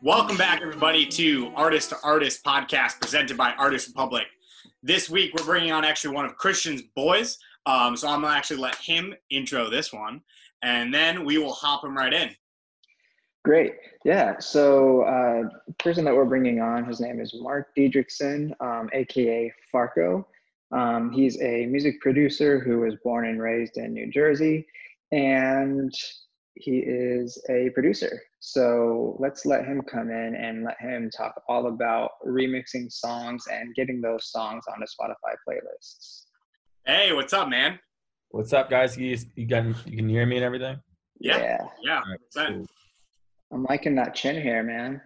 Welcome back, everybody, to Artist to Artist podcast presented by Artist Republic. This week, we're bringing on actually one of Christian's boys. Um, so I'm gonna actually let him intro this one, and then we will hop him right in. Great. Yeah. So, uh, person that we're bringing on, his name is Mark Diedrichson, um, aka Farco. Um, he's a music producer who was born and raised in New Jersey, and he is a producer. So let's let him come in and let him talk all about remixing songs and getting those songs onto Spotify playlists. Hey, what's up, man? What's up, guys? You, you can you can hear me and everything? Yeah, yeah. yeah right, cool. I'm liking that chin hair, man.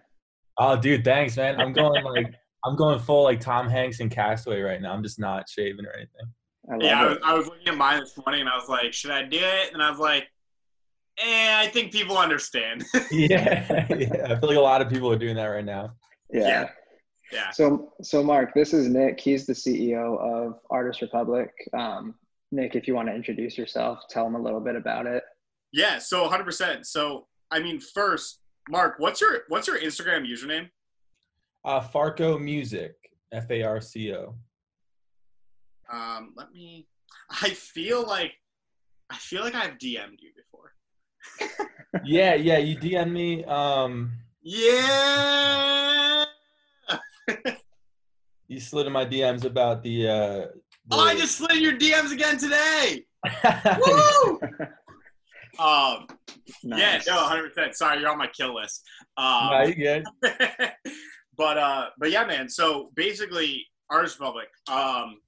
Oh, dude, thanks, man. I'm going like I'm going full like Tom Hanks and Castaway right now. I'm just not shaving or anything. I yeah, I was, I was, looking at mine this morning and I was like, should I do it? And I was like, eh, I think people understand. yeah, yeah, I feel like a lot of people are doing that right now. Yeah. yeah. yeah. So, so Mark, this is Nick. He's the CEO of Artist Republic. Um, Nick, if you want to introduce yourself, tell them a little bit about it. Yeah. So, 100%. So, I mean, first, Mark, what's your what's your Instagram username? Uh, Farco Music, F A R C O. Um, let me. I feel like I feel like I've DM'd you before yeah, yeah, you DM me. Um, yeah. you slid in my DMs about the. Uh, the... Oh, I just slid in your DMs again today. Woo! um, nice. yeah, no, hundred percent. Sorry, you're on my kill list. Um, no, you good. but uh, but yeah, man. So basically, Artist Republic. Um,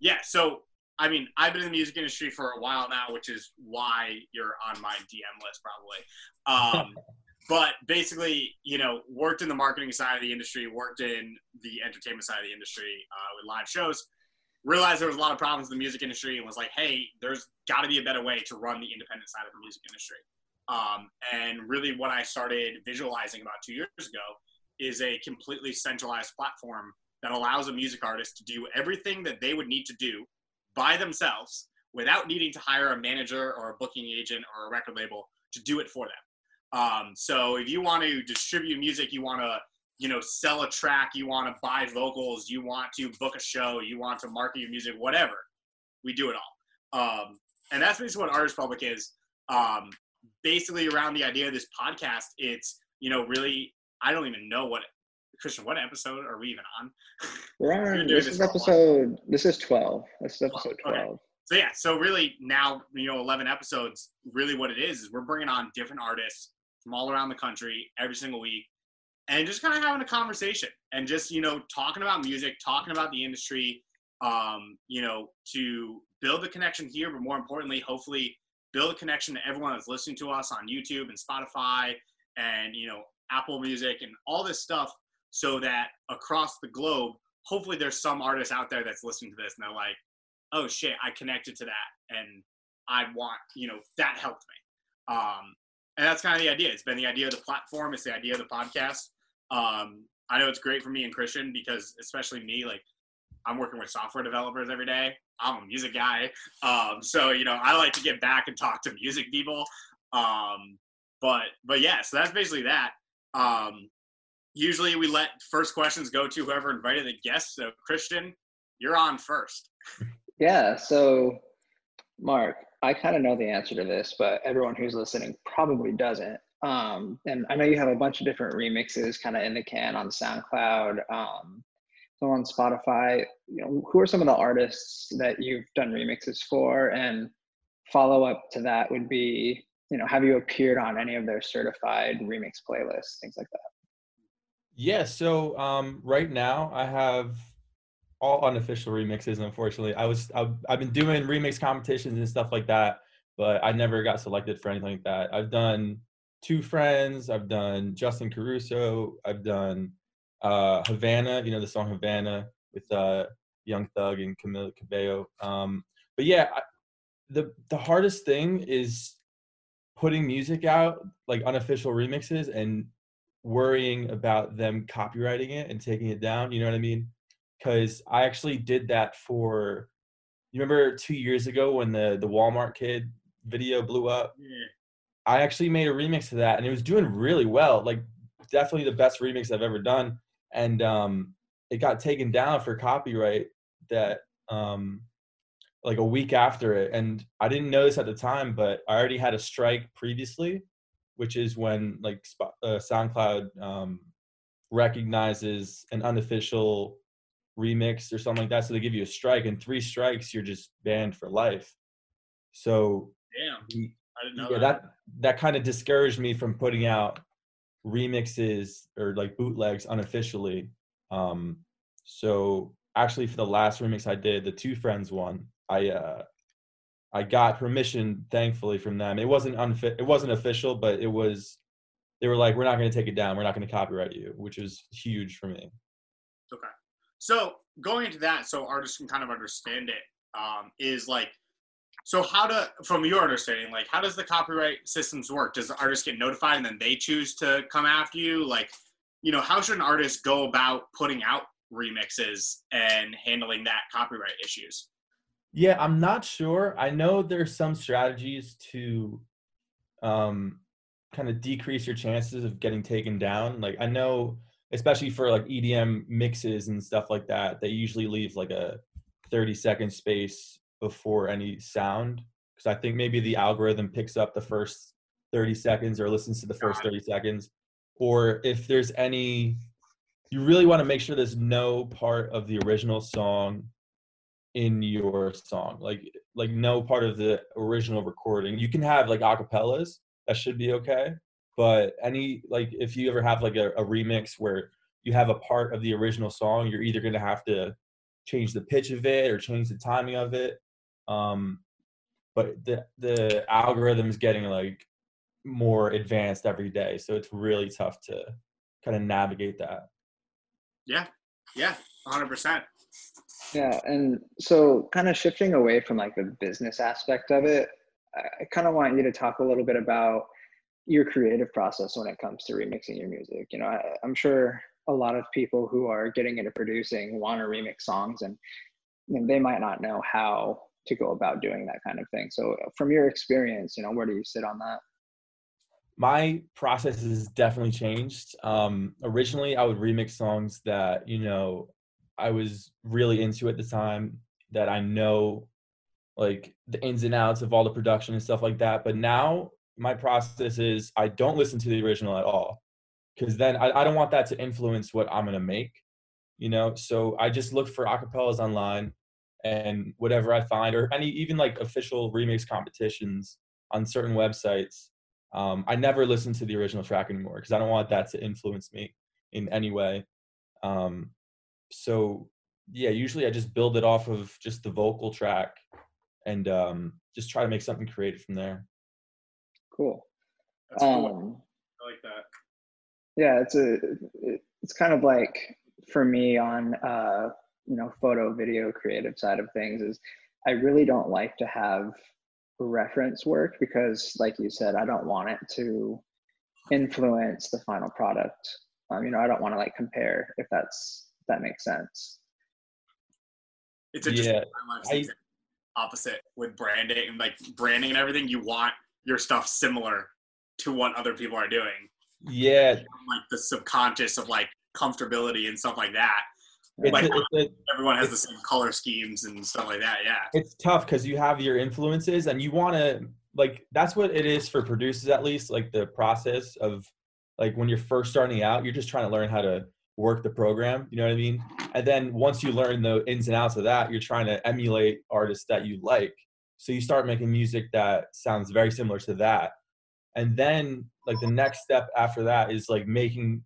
yeah. So I mean, I've been in the music industry for a while now, which is why you're on my DM list probably. Um, but basically, you know, worked in the marketing side of the industry, worked in the entertainment side of the industry uh, with live shows. Realized there was a lot of problems in the music industry, and was like, hey, there's got to be a better way to run the independent side of the music industry. Um, and really, what I started visualizing about two years ago is a completely centralized platform that allows a music artist to do everything that they would need to do by themselves without needing to hire a manager or a booking agent or a record label to do it for them. Um, so if you want to distribute music, you want to you know sell a track, you want to buy vocals, you want to book a show, you want to market your music, whatever, we do it all. Um, and that's basically what Artist Republic is. Um, basically around the idea of this podcast, it's you know really I don't even know what Christian, what episode are we even on? We're on. this, this is episode. This is twelve. This is episode twelve. Okay. So yeah, so really now you know eleven episodes. Really, what it is is we're bringing on different artists from all around the country every single week, and just kind of having a conversation and just you know talking about music, talking about the industry. Um, you know, to build the connection here, but more importantly, hopefully build a connection to everyone that's listening to us on YouTube and Spotify and you know Apple Music and all this stuff so that across the globe, hopefully there's some artist out there that's listening to this and they're like, oh shit, I connected to that and I want, you know, that helped me. Um, and that's kind of the idea. It's been the idea of the platform. It's the idea of the podcast. Um, I know it's great for me and Christian because especially me, like I'm working with software developers every day. I'm a music guy. Um, so, you know, I like to get back and talk to music people. Um, but, but yeah, so that's basically that. Um, usually we let first questions go to whoever invited the guest. So Christian, you're on first. Yeah. So Mark, I kind of know the answer to this, but everyone who's listening probably doesn't. Um, and I know you have a bunch of different remixes kind of in the can on SoundCloud, um, so on Spotify. You know, who are some of the artists that you've done remixes for? And follow up to that would be, you know, have you appeared on any of their certified remix playlists, things like that? Yeah, so um, right now I have all unofficial remixes. Unfortunately, I was I've, I've been doing remix competitions and stuff like that, but I never got selected for anything like that. I've done Two Friends, I've done Justin Caruso, I've done uh, Havana, you know the song Havana with uh, Young Thug and Camila Cabello. Um, but yeah, I, the the hardest thing is putting music out like unofficial remixes and worrying about them copyrighting it and taking it down. You know what I mean? Because I actually did that for. You remember two years ago when the the Walmart kid video blew up? Yeah. I actually made a remix of that, and it was doing really well. Like definitely the best remix I've ever done, and um, it got taken down for copyright that um, like a week after it, and I didn't know this at the time, but I already had a strike previously, which is when like uh, SoundCloud um, recognizes an unofficial remix or something like that, so they give you a strike, and three strikes, you're just banned for life. So Damn. I didn't know yeah, that that, that kind of discouraged me from putting out remixes or like bootlegs unofficially. Um, so actually, for the last remix I did, the two friends one, I uh, I got permission, thankfully, from them. It wasn't unfit, it wasn't official, but it was. They were like, "We're not going to take it down. We're not going to copyright you," which was huge for me. Okay, so going into that, so artists can kind of understand it, um, is like so how to, from your understanding, like how does the copyright systems work? Does the artist get notified and then they choose to come after you? Like, you know, how should an artist go about putting out remixes and handling that copyright issues? Yeah, I'm not sure. I know there's some strategies to um, kind of decrease your chances of getting taken down. Like I know, especially for like EDM mixes and stuff like that, they usually leave like a 30 second space before any sound because I think maybe the algorithm picks up the first 30 seconds or listens to the first 30 seconds. Or if there's any, you really want to make sure there's no part of the original song in your song, like like no part of the original recording. You can have like acapellas, that should be okay. But any like if you ever have like a, a remix where you have a part of the original song, you're either gonna have to change the pitch of it or change the timing of it um, but the the algorithm is getting like more advanced every day, so it's really tough to kind of navigate that. Yeah, yeah, hundred percent. Yeah, and so kind of shifting away from like the business aspect of it, I kind of want you to talk a little bit about your creative process when it comes to remixing your music. You know, I, I'm sure a lot of people who are getting into producing want to remix songs and they might not know how to go about doing that kind of thing. So from your experience, you know, where do you sit on that? My process has definitely changed. Um, originally, I would remix songs that you know I was really into at the time that I know like the ins and outs of all the production and stuff like that. But now my process is I don't listen to the original at all because then I, I don't want that to influence what I'm gonna make. You know, so I just look for acapellas online and whatever I find, or any even like official remix competitions on certain websites. Um, I never listen to the original track anymore because I don't want that to influence me in any way. Um, so yeah, usually I just build it off of just the vocal track and um, just try to make something creative from there. Cool. That's cool. Um, I like that. Yeah, it's a it's kind of like for me on uh, you know photo video creative side of things is i really don't like to have reference work because like you said i don't want it to influence the final product um, you know i don't want to like compare if that's if that makes sense. It's interesting yeah, I, opposite with branding and like branding and everything. You want your stuff similar to what other people are doing. Yeah. Like the subconscious of like comfortability and stuff like that. It's like a, it's a, everyone has the same color schemes and stuff like that. Yeah, it's tough because you have your influences and you want to like that's what it is for producers at least. Like the process of like when you're first starting out, you're just trying to learn how to work the program. You know what I mean? And then once you learn the ins and outs of that, you're trying to emulate artists that you like. So you start making music that sounds very similar to that. And then like the next step after that is like making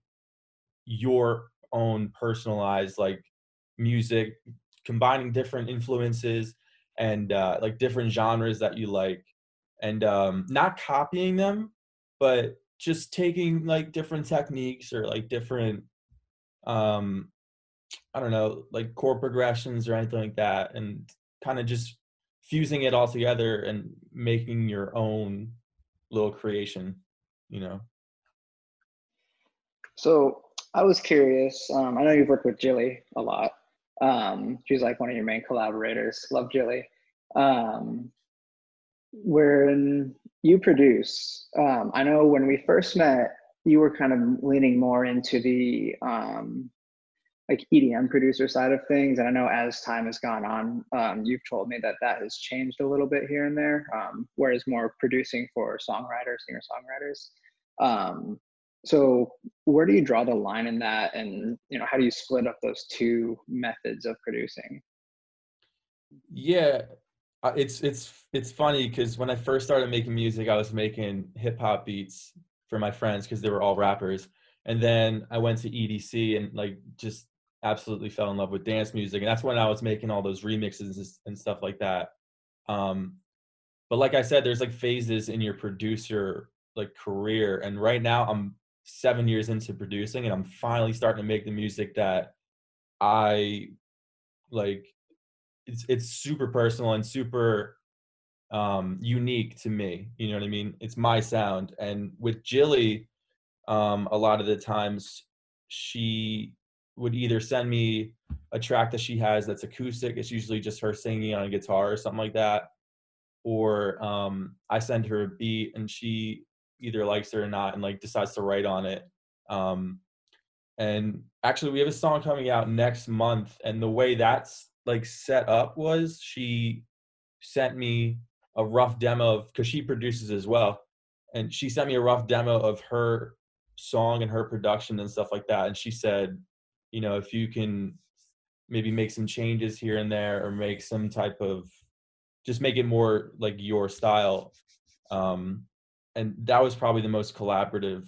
your own personalized like music, combining different influences and uh, like different genres that you like, and um, not copying them, but just taking like different techniques or like different um i don't know like chord progressions or anything like that and kind of just fusing it all together and making your own little creation you know so I was curious. Um, I know you've worked with Jilly a lot. Um, she's like one of your main collaborators. Love Jilly. Um, when you produce, um, I know when we first met, you were kind of leaning more into the um, like EDM producer side of things. And I know as time has gone on, um, you've told me that that has changed a little bit here and there, um, whereas more producing for songwriters, singer songwriters. Um, so where do you draw the line in that, and you know how do you split up those two methods of producing? Yeah, it's it's it's funny because when I first started making music, I was making hip hop beats for my friends because they were all rappers, and then I went to EDC and like just absolutely fell in love with dance music and that's when i was making all those remixes and stuff like that. Um but like i said there's like phases in your producer like career and right now i'm seven years into producing and i'm finally starting to make the music that i like it's it's super personal and super um unique to me you know what i mean it's my sound and with jilly um a lot of the times she would either send me a track that she has that's acoustic. It's usually just her singing on a guitar or something like that. Or um, I send her a beat and she either likes it or not and like decides to write on it. Um, and actually, we have a song coming out next month. And the way that's like set up was she sent me a rough demo of because she produces as well. And she sent me a rough demo of her song and her production and stuff like that. And she said, you know, if you can maybe make some changes here and there or make some type of just make it more like your style. Um, and that was probably the most collaborative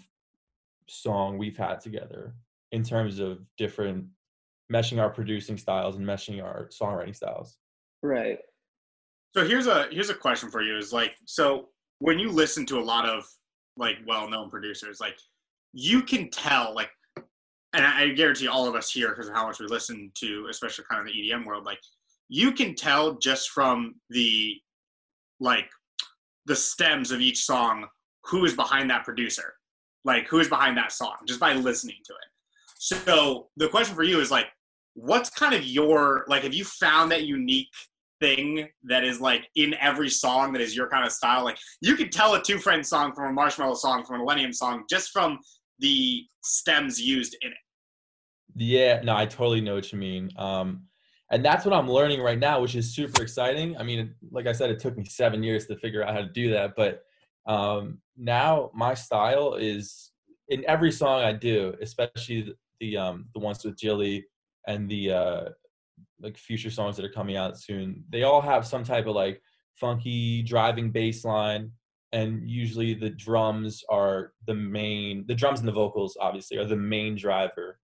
song we've had together in terms of different meshing our producing styles and meshing our songwriting styles. Right. So here's a here's a question for you is like so when you listen to a lot of like well-known producers like you can tell like and I guarantee all of us here, because of how much we listen to, especially kind of the EDM world, like you can tell just from the like the stems of each song who is behind that producer, like who is behind that song, just by listening to it. So the question for you is like, what's kind of your like? Have you found that unique thing that is like in every song that is your kind of style? Like you could tell a Two Friends song from a Marshmello song from a Illenium song just from the stems used in it. Yeah, no, I totally know what you mean. Um, and that's what I'm learning right now, which is super exciting. I mean, like I said, it took me seven years to figure out how to do that, but um, now my style is in every song I do, especially the the, um, the ones with Jilly and the uh, like future songs that are coming out soon. They all have some type of like funky driving bass line and usually the drums are the main the drums and the vocals obviously are the main driver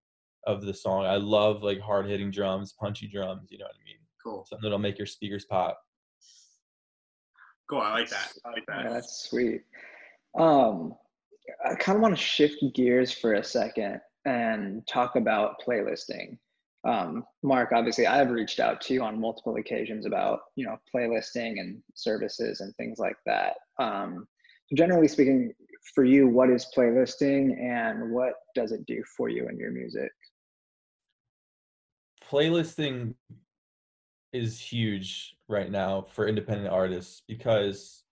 of the song. I love like hard hitting drums punchy drums you know what i mean? Cool. Something that'll make your speakers pop. Cool i like that i like that. Yeah, that's sweet. Um i kind of want to shift gears for a second and talk about playlisting um, Mark, obviously, I've reached out to you on multiple occasions about you know playlisting and services and things like that. Um, generally speaking, for you, what is playlisting and what does it do for you in your music? Playlisting is huge right now for independent artists because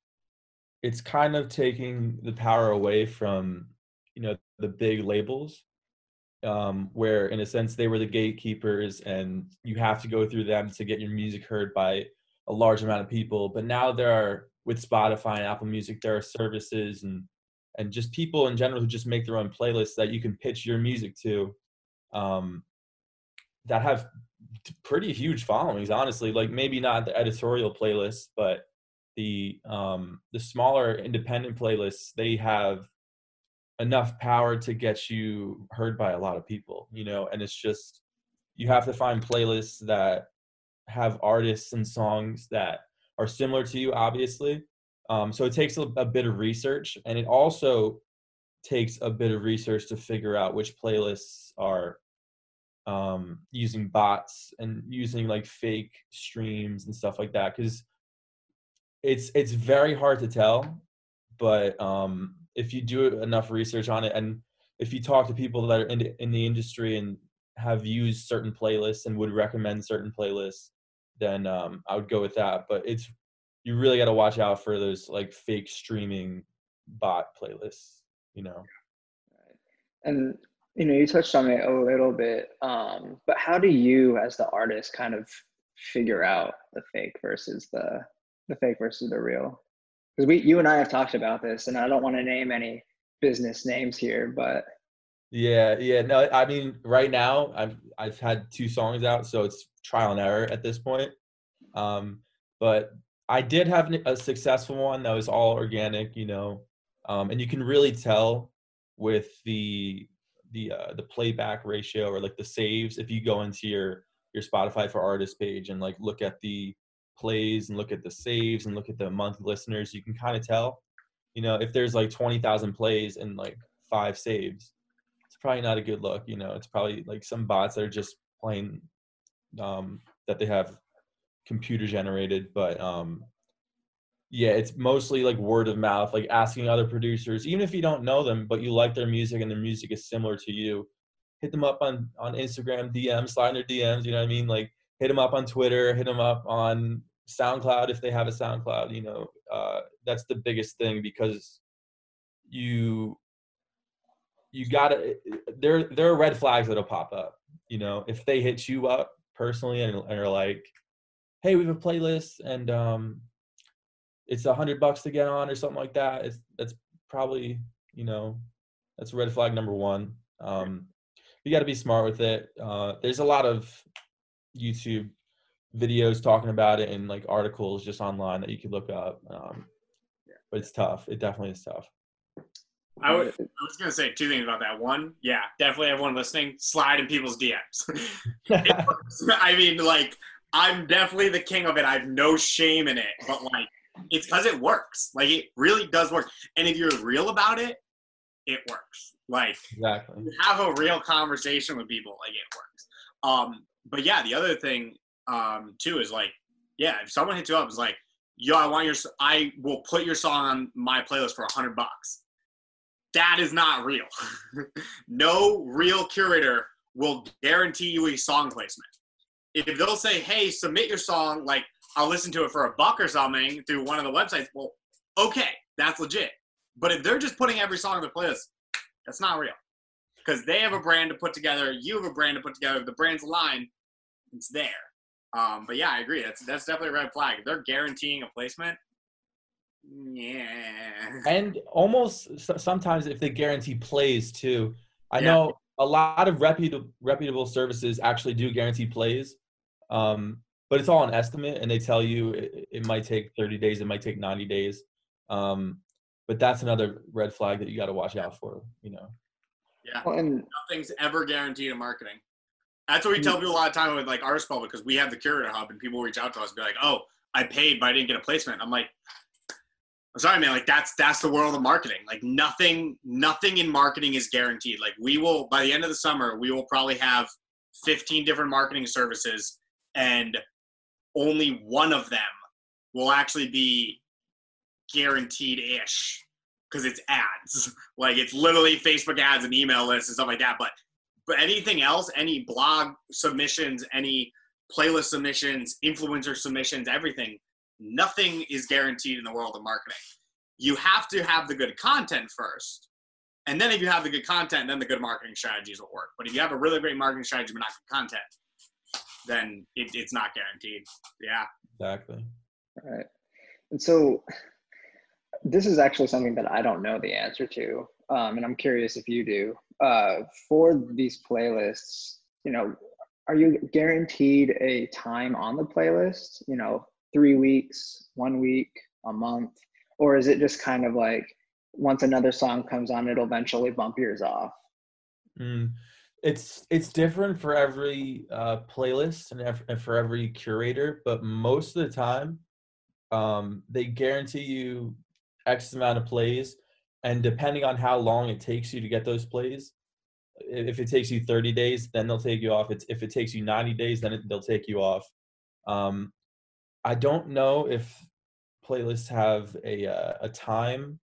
it's kind of taking the power away from you know the big labels um, where in a sense they were the gatekeepers and you have to go through them to get your music heard by a large amount of people. But now there are with spotify and apple music there are services and and just people in general who just make their own playlists that you can pitch your music to um, that have pretty huge followings honestly. Like maybe not the editorial playlists but the um the smaller independent playlists they have enough power to get you heard by a lot of people, you know, and it's just you have to find playlists that have artists and songs that are similar to you, obviously. Um, so it takes a, a bit of research, and it also takes a bit of research to figure out which playlists are um, using bots and using like fake streams and stuff like that because it's it's very hard to tell but um if you do enough research on it and if you talk to people that are in, in the industry and have used certain playlists and would recommend certain playlists then um, i would go with that. But it's you really got to watch out for those like fake streaming bot playlists you know? And you know, you touched on it a little bit, um, but how do you, as the artist, kind of figure out the fake versus the the fake versus the real? Because we, you and I have talked about this, and I don't want to name any business names here, but yeah, yeah. No, I mean, right now I've I've had two songs out, so it's trial and error at this point. Um, but I did have a successful one that was all organic, you know, um, and you can really tell with the the uh, the playback ratio or like the saves if you go into your your Spotify for artist page and like look at the plays and look at the saves and look at the monthly listeners, you can kind of tell, you know, if there's like twenty thousand plays and like five saves, it's probably not a good look. You know, it's probably like some bots that are just playing um, that they have computer generated, but um, yeah, it's mostly like word of mouth, like asking other producers, even if you don't know them, but you like their music and their music is similar to you. Hit them up on on Instagram DMs, slide in their DMs. You know what I mean? Like hit them up on Twitter, hit them up on SoundCloud if they have a SoundCloud. You know, uh, that's the biggest thing because you you gotta eh, eh, there there are red flags that'll pop up you know if they hit you up personally and, and are like hey we have a playlist and um it's a hundred bucks to get on or something like that it's that's probably you know that's red flag number one um you got to be smart with it uh there's a lot of youtube videos talking about it and like articles just online that you could look up um but it's tough it definitely is tough I, would, I was gonna say two things about that. One, yeah, definitely everyone listening, slide in people's DMs. I mean, like, I'm definitely the king of it. I have no shame in it, but like, it's because it works. Like, it really does work. And if you're real about it, it works. Like, exactly. have a real conversation with people, like it works. Um, but yeah, the other thing um, too is like, yeah, if someone hits you up, is like, yo, I want your, I will put your song on my playlist for a hundred bucks that is not real. no real curator will guarantee you a song placement. If they'll say, hey, submit your song, like I'll listen to it for a buck or something through one of the websites, well, okay, that's legit. But if they're just putting every song on the playlist, that's not real. Because they have a brand to put together, you have a brand to put together. The brand's aligned, it's there. Um, but yeah, I agree. That's that's definitely a red flag. If they're guaranteeing a placement, yeah. And almost sometimes if they guarantee plays too. I yeah. know a lot of reputable reputable services actually do guarantee plays. Um, but it's all an estimate and they tell you it, it, might take 30 days, it might take 90 days. Um, but that's another red flag that you got to watch out for, you know. Yeah. Well, and nothing's ever guaranteed in marketing. That's what we tell people a lot of time with like Artist Public because we have the curator hub and people reach out to us and be like, "Oh, I paid, but I didn't get a placement." I'm like, I'm sorry, man. Like that's that's the world of marketing. Like nothing, nothing in marketing is guaranteed. Like we will by the end of the summer, we will probably have 15 different marketing services, and only one of them will actually be guaranteed-ish because it's ads. like it's literally Facebook ads and email lists and stuff like that. But but anything else, any blog submissions, any playlist submissions, influencer submissions, everything nothing is guaranteed in the world of marketing. You have to have the good content first. And then if you have the good content, then the good marketing strategies will work. But if you have a really great marketing strategy but not good content, then it, it's not guaranteed. Yeah. Exactly. All right. And so this is actually something that I don't know the answer to. Um, and I'm curious if you do. Uh, for these playlists, you know, are you guaranteed a time on the playlist? You know, three weeks, one week, a month? Or is it just kind of like once another song comes on, it'll eventually bump yours off? Mm, it's it's different for every uh, playlist and, and for every curator, but most of the time, um, they guarantee you X amount of plays, and depending on how long it takes you to get those plays, if it takes you 30 days, then they'll take you off. It's, if it takes you 90 days, then it, they'll take you off. Um, I don't know if playlists have a uh, a time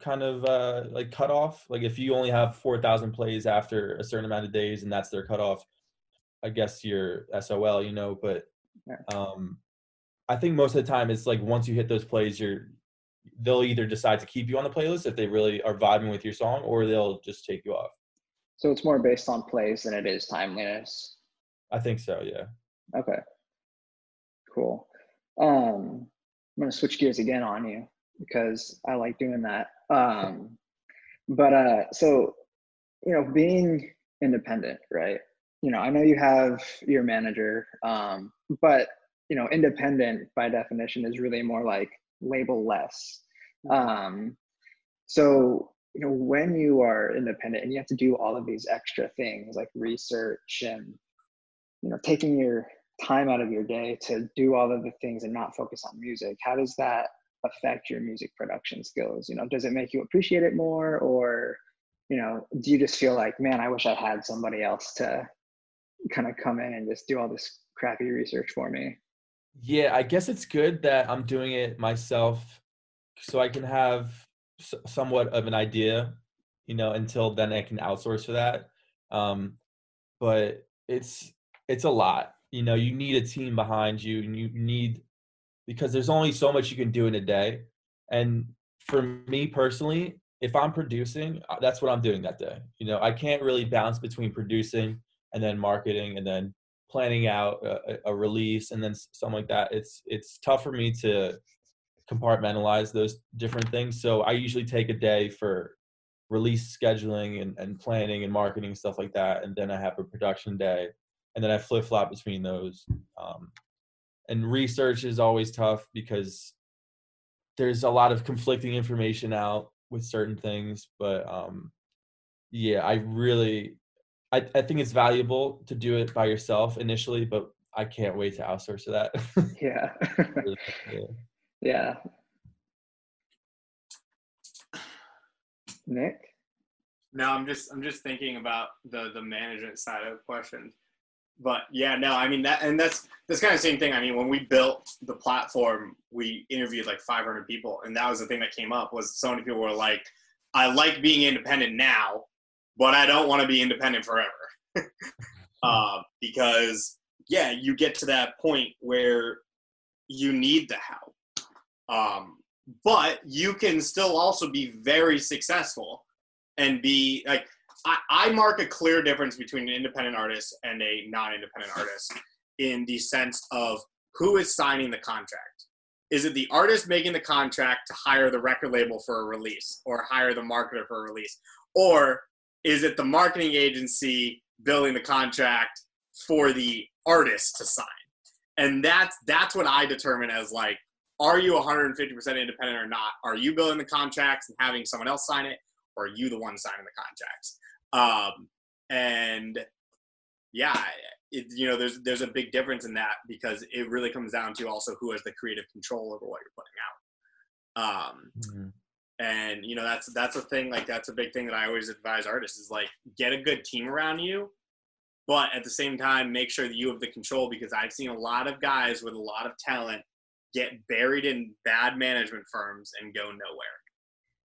kind of uh, like cutoff. Like if you only have four thousand plays after a certain amount of days, and that's their cutoff, I guess you're SOL, you know. But um, I think most of the time it's like once you hit those plays, you're they'll either decide to keep you on the playlist if they really are vibing with your song, or they'll just take you off. So it's more based on plays than it is timeliness. I think so. Yeah. Okay. Cool. Um, I'm gonna switch gears again on you because I like doing that. Um, but uh, so you know, being independent, right? You know, I know you have your manager, um, but you know, independent by definition is really more like label less. Um, so you know, when you are independent and you have to do all of these extra things like research and you know, taking your time out of your day to do all of the things and not focus on music, how does that affect your music production skills? You know, does it make you appreciate it more or you know, do you just feel like, man, I wish I had somebody else to kind of come in and just do all this crappy research for me? Yeah, I guess it's good that I'm doing it myself so I can have somewhat of an idea, you know, until then I can outsource for that. Um, but it's it's a lot. You know, you need a team behind you and you need because there's only so much you can do in a day. And for me personally, if I'm producing, uh, that's what I'm doing that day. You know, I can't really bounce between producing and then marketing and then planning out a, a, release and then something like that. It's it's tough for me to compartmentalize those different things. So I usually take a day for release scheduling and, and planning and marketing stuff like that, and then I have a production day, and then I flip flop between those. Um, and research is always tough because there's a lot of conflicting information out with certain things, but um, yeah, I really, I, I think it's valuable to do it by yourself initially, but I can't wait to outsource to that. yeah. yeah. Yeah. Nick? No, I'm just I'm just thinking about the the management side of the question. But yeah, no, I mean that and that's that's kind of the same thing. I mean, when we built the platform, we interviewed like 500 people, and that was the thing that came up was so many people were like, "I like being independent now, but I don't want to be independent forever," uh, because yeah, you get to that point where you need the help, um, but you can still also be very successful and be like I, I mark a clear difference between an independent artist and a non-independent artist in the sense of who is signing the contract. Is it the artist making the contract to hire the record label for a release or hire the marketer for a release? Or is it the marketing agency building the contract for the artist to sign? And that's that's what I determine as like, are you 150% independent or not? Are you building the contracts and having someone else sign it? Or are you the one signing the contracts? Um, and yeah, it, you know, there's there's a big difference in that because it really comes down to also who has the creative control over what you're putting out. Um, mm-hmm. And you know, that's that's a thing. Like that's a big thing that I always advise artists is like get a good team around you, but at the same time, make sure that you have the control because I've seen a lot of guys with a lot of talent get buried in bad management firms and go nowhere.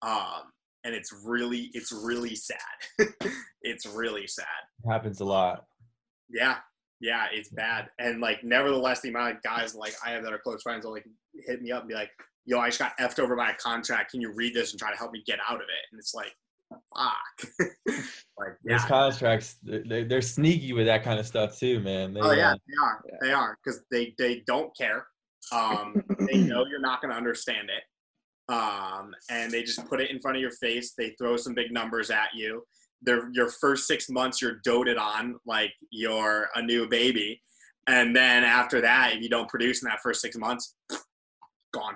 Um, and it's really it's really sad it's really sad it happens a lot yeah yeah it's bad and like nevertheless the amount of guys like i have that are close friends will like hit me up and be like yo i just got effed over by a contract can you read this and try to help me get out of it and it's like fuck like yeah. those contracts they're, they're sneaky with that kind of stuff too man they, oh yeah uh, they are yeah. they are because they they don't care um they know you're not going to understand it um, and they just put it in front of your face. They throw some big numbers at you. They're, your first six months, you're doted on like you're a new baby, and then after that, if you don't produce in that first six months, gone.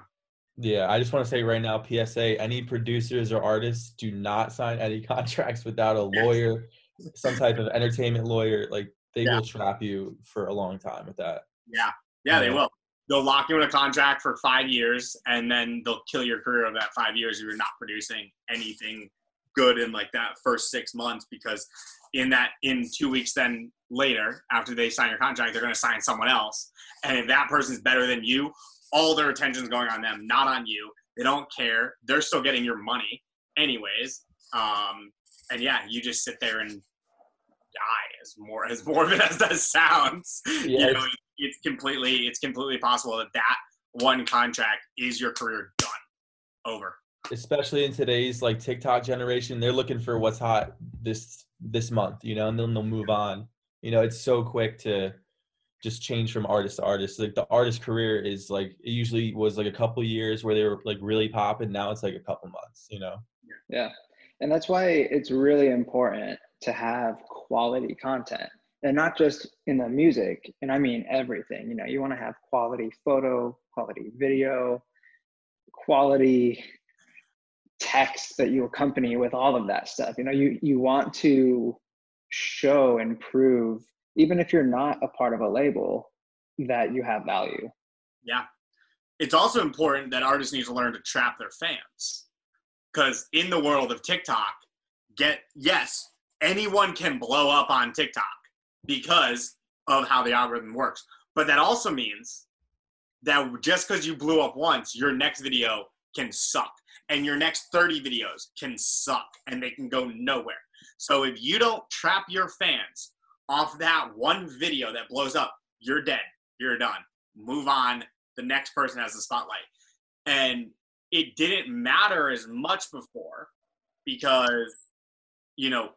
Yeah, I just want to say right now, PSA: any producers or artists do not sign any contracts without a lawyer, some type of entertainment lawyer. Like they yeah. will trap you for a long time with that. Yeah, yeah, they will they'll lock you in a contract for five years and then they'll kill your career of that five years if you're not producing anything good in like that first six months because in that in two weeks then later after they sign your contract they're going to sign someone else and if that person's better than you all their attention's going on them not on you they don't care they're still getting your money anyways um, and yeah you just sit there and die as more as morbid as that sounds you know, it's completely it's completely possible that that one contract is your career done. over. Especially in today's like TikTok generation, they're looking for what's hot this this month, you know, and then they'll move on. You know, it's so quick to just change from artist to artist. Like the artist career is like it usually was like a couple years where they were like really popping. Now it's like a couple months, you know. Yeah. And that's why it's really important to have quality content and not just in the music. And I mean everything. You know, you want to have quality photo, quality video, quality text that you accompany with all of that stuff. You know, you you want to show and prove even if you're not a part of a label, that you have value. Yeah. It's also important that artists need to learn to trap their fans. Because in the world of TikTok, get yes, anyone can blow up on TikTok because of how the algorithm works. But that also means that just because you blew up once, your next video can suck. And your next 30 videos can suck and they can go nowhere. So if you don't trap your fans off that one video that blows up, you're dead. You're done. Move on. The next person has the spotlight. And it didn't matter as much before because, you know,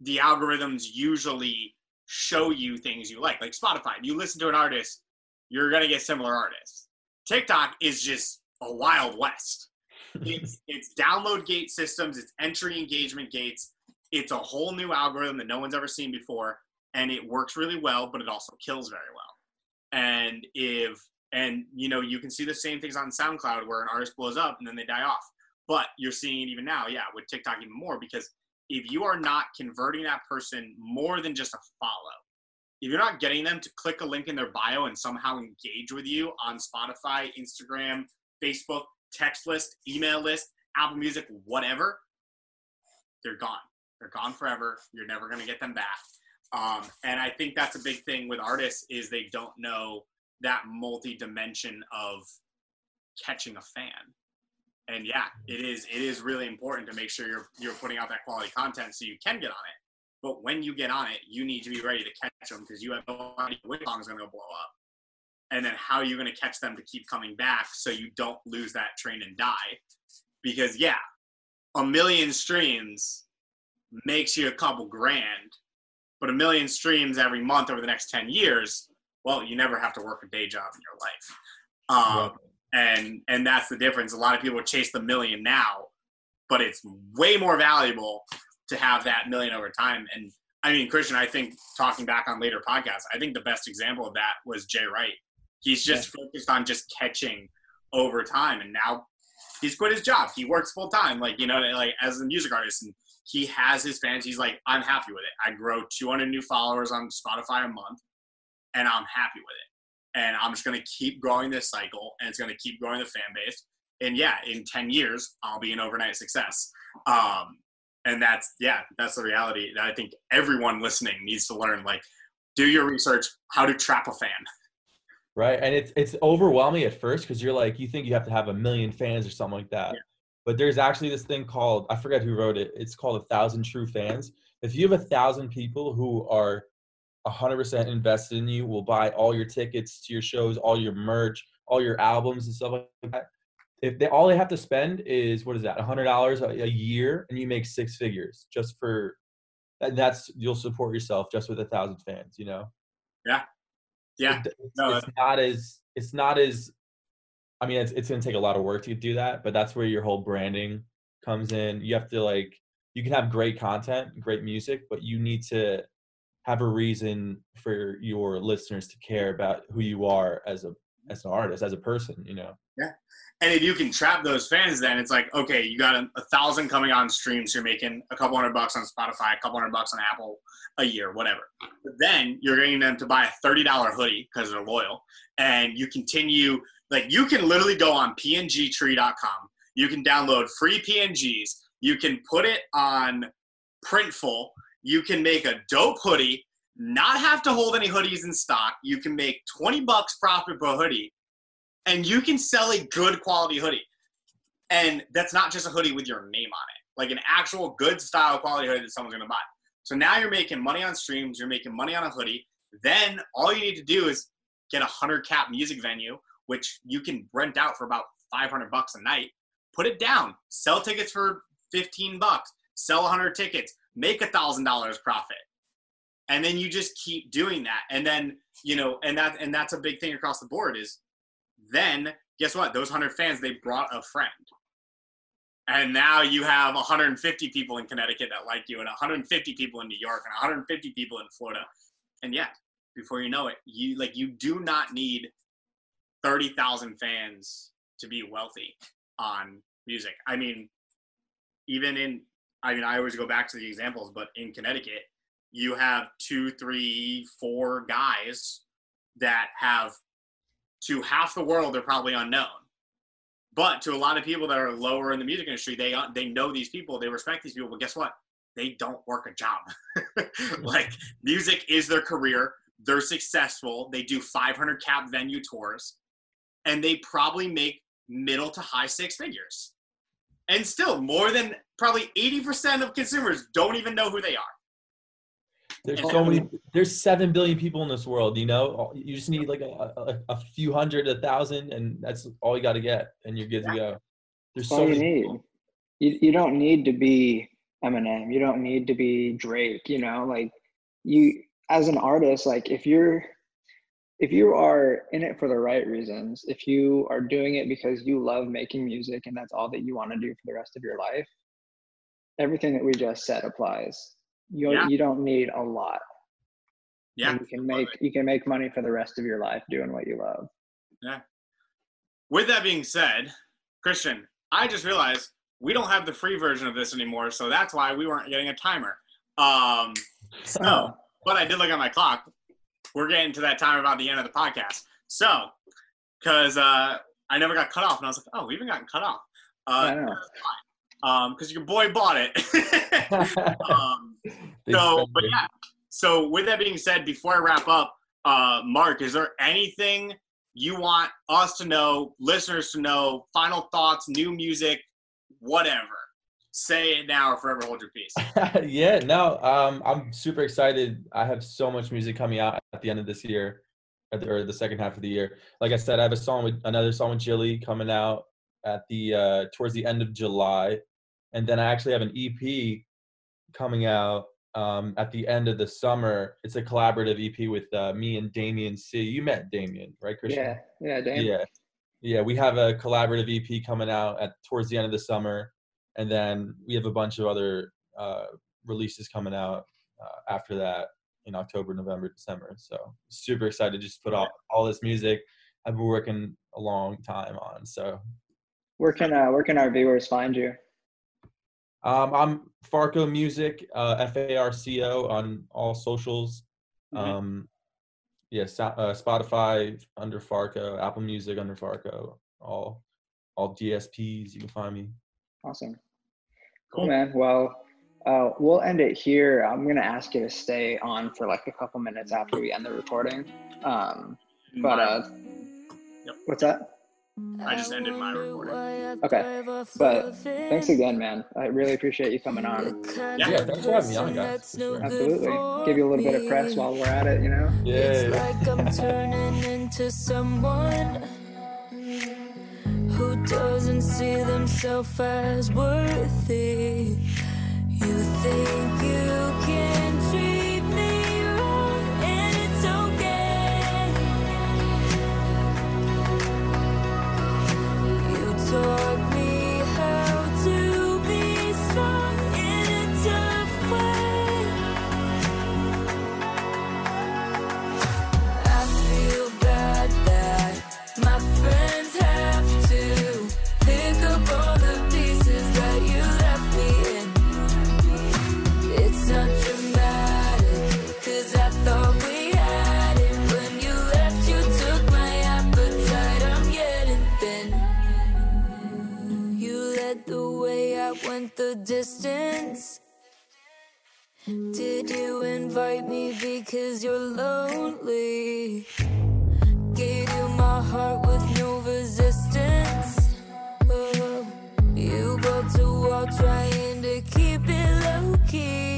the algorithms usually show you things you like. Like Spotify, you listen to an artist, you're going to get similar artists. TikTok is just a wild west. it's, it's download gate systems, it's entry engagement gates. It's a whole new algorithm that no one's ever seen before and it works really well, but it also kills very well. And if and you know you can see the same things on SoundCloud where an artist blows up and then they die off. But you're seeing it even now, yeah, with TikTok even more because if you are not converting that person more than just a follow, if you're not getting them to click a link in their bio and somehow engage with you on Spotify, Instagram, Facebook, text list, email list, Apple Music, whatever, they're gone. They're gone forever. You're never going to get them back. Um, and I think that's a big thing with artists is they don't know that multi-dimension of catching a fan. And yeah, it is it is really important to make sure you're you're putting out that quality content so you can get on it. But when you get on it, you need to be ready to catch them because you have no idea which song is going to blow up. And then how are you going to catch them to keep coming back so you don't lose that train and die? Because yeah, a million streams makes you a couple grand but a million streams every month over the next 10 years, well, you never have to work a day job in your life. Um, and and that's the difference. A lot of people chase the million now, but it's way more valuable to have that million over time. And I mean, Christian, I think talking back on later podcasts, I think the best example of that was Jay Wright. He's just yeah. focused on just catching over time, and now he's quit his job. He works full time, like you know, like as a music artist, and he has his fans. He's like, I'm happy with it. I grow 200 new followers on Spotify a month, and I'm happy with it. And I'm just going to keep growing this cycle, and it's going to keep growing the fan base. And yeah, in 10 years, I'll be an overnight success. Um, and that's yeah, that's the reality that I think everyone listening needs to learn. Like, do your research, how to trap a fan. Right, and it's it's overwhelming at first because you're like, you think you have to have a million fans or something like that. Yeah but there's actually this thing called I forget who wrote it. It's called a thousand true fans. If you have a thousand people who are 100% invested in you, will buy all your tickets to your shows, all your merch, all your albums and stuff like that. If they all they have to spend is what is that, hundred dollars a year, and you make six figures just for, that's you'll support yourself just with a thousand fans, you know. Yeah, yeah. It, it's, no, it's not as it's not as I mean, it's it's gonna take a lot of work to do that, but that's where your whole branding comes in. You have to like you can have great content, great music, but you need to have a reason for your listeners to care about who you are as a as an artist, as a person, you know. Yeah. And if you can trap those fans, then it's like, okay, you got a, a thousand coming on streams, you're making a couple hundred bucks on Spotify, a couple hundred bucks on Apple a year, whatever. But then you're getting them to buy a $30 hoodie because they're loyal. And you continue like you can literally go on pngtree.com. You can download free PNGs. You can put it on Printful. You can make a dope hoodie, not have to hold any hoodies in stock. You can make 20 bucks profit per hoodie, and you can sell a good quality hoodie. And that's not just a hoodie with your name on it, like an actual good style quality hoodie that someone's gonna buy. So now you're making money on streams, you're making money on a hoodie. Then all you need to do is get a 100 cap music venue which you can rent out for about 500 bucks a night, put it down. Sell tickets for 15 bucks. Sell 100 tickets. Make a thousand dollars profit. And then you just keep doing that. And then, you know, and that and that's a big thing across the board is then guess what? Those 100 fans, they brought a friend. And now you have 150 people in Connecticut that like you, and 150 people in New York, and 150 people in Florida. And yeah, before you know it, you like you do not need 30,000 fans to be wealthy on music. I mean, even in, I mean, I always go back to the examples, but in Connecticut, you have two, three, four guys that have to half the world they're probably unknown. But to a lot of people that are lower in the music industry they uh, they know these people they respect these people but guess what? They don't work a job. Like music is their career. They're successful. They do 500 cap venue tours and they probably make middle to high six figures and still more than probably 80% of consumers don't even know who they are there's so many. There's seven billion people in this world. You know, you just need like a, a, a few hundred, a thousand, and that's all you got to get, and you're good to go. There's so all you need. You you don't need to be Eminem. You don't need to be Drake. You know, like you as an artist, like if you're if you are in it for the right reasons, if you are doing it because you love making music and that's all that you want to do for the rest of your life, everything that we just said applies you yeah. you don't need a lot. Yeah, and you can make you can make money for the rest of your life doing what you love. Yeah. With that being said, Christian, I just realized we don't have the free version of this anymore, so that's why we weren't getting a timer. Um, so, oh. but I did look at my clock. We're getting to that time about the end of the podcast. So, because uh, I never got cut off, and I was like, oh, we haven't gotten cut off. Uh, um, because your boy bought it. um, so, but yeah. So, with that being said, before I wrap up, uh, Mark, is there anything you want us to know, listeners to know, final thoughts, new music, whatever? Say it now or forever hold your peace. yeah, no, um, I'm super excited. I have so much music coming out at the end of this year, or the second half of the year. Like I said, I have a song with another song with Jilly coming out at the uh, towards the end of July, and then I actually have an EP coming out um, at the end of the summer. It's a collaborative EP with uh, me and Damien C. You met Damien, right, Christian? Yeah, yeah, Damien. Yeah, yeah. We have a collaborative EP coming out at towards the end of the summer, and then we have a bunch of other uh, releases coming out uh, after that in October, November, December. So super excited to just put out all this music I've been working a long time on. So where can uh, where can our viewers find you? Um, I'm Farco Music, uh, F A R C O on all socials. Mm-hmm. Um, yeah, uh, Spotify under Farco, Apple Music under Farco, all all DSPs. You can find me. Awesome. Cool, man. Well, uh, we'll end it here. I'm gonna ask you to stay on for like a couple minutes after we end the recording. Um, but uh, yep. what's that? I just ended my recording. Okay. But thanks again, man. I really appreciate you coming on. Yeah, yeah thanks for having me on, guys. Sure. Absolutely. Give you a little bit of press while we're at it, you know? Yeah. Doesn't see themselves as worthy. You think you can treat distance? Did you invite me because you're lonely? Gave you my heart with no resistance. Oh, you go to wall trying to keep it low key.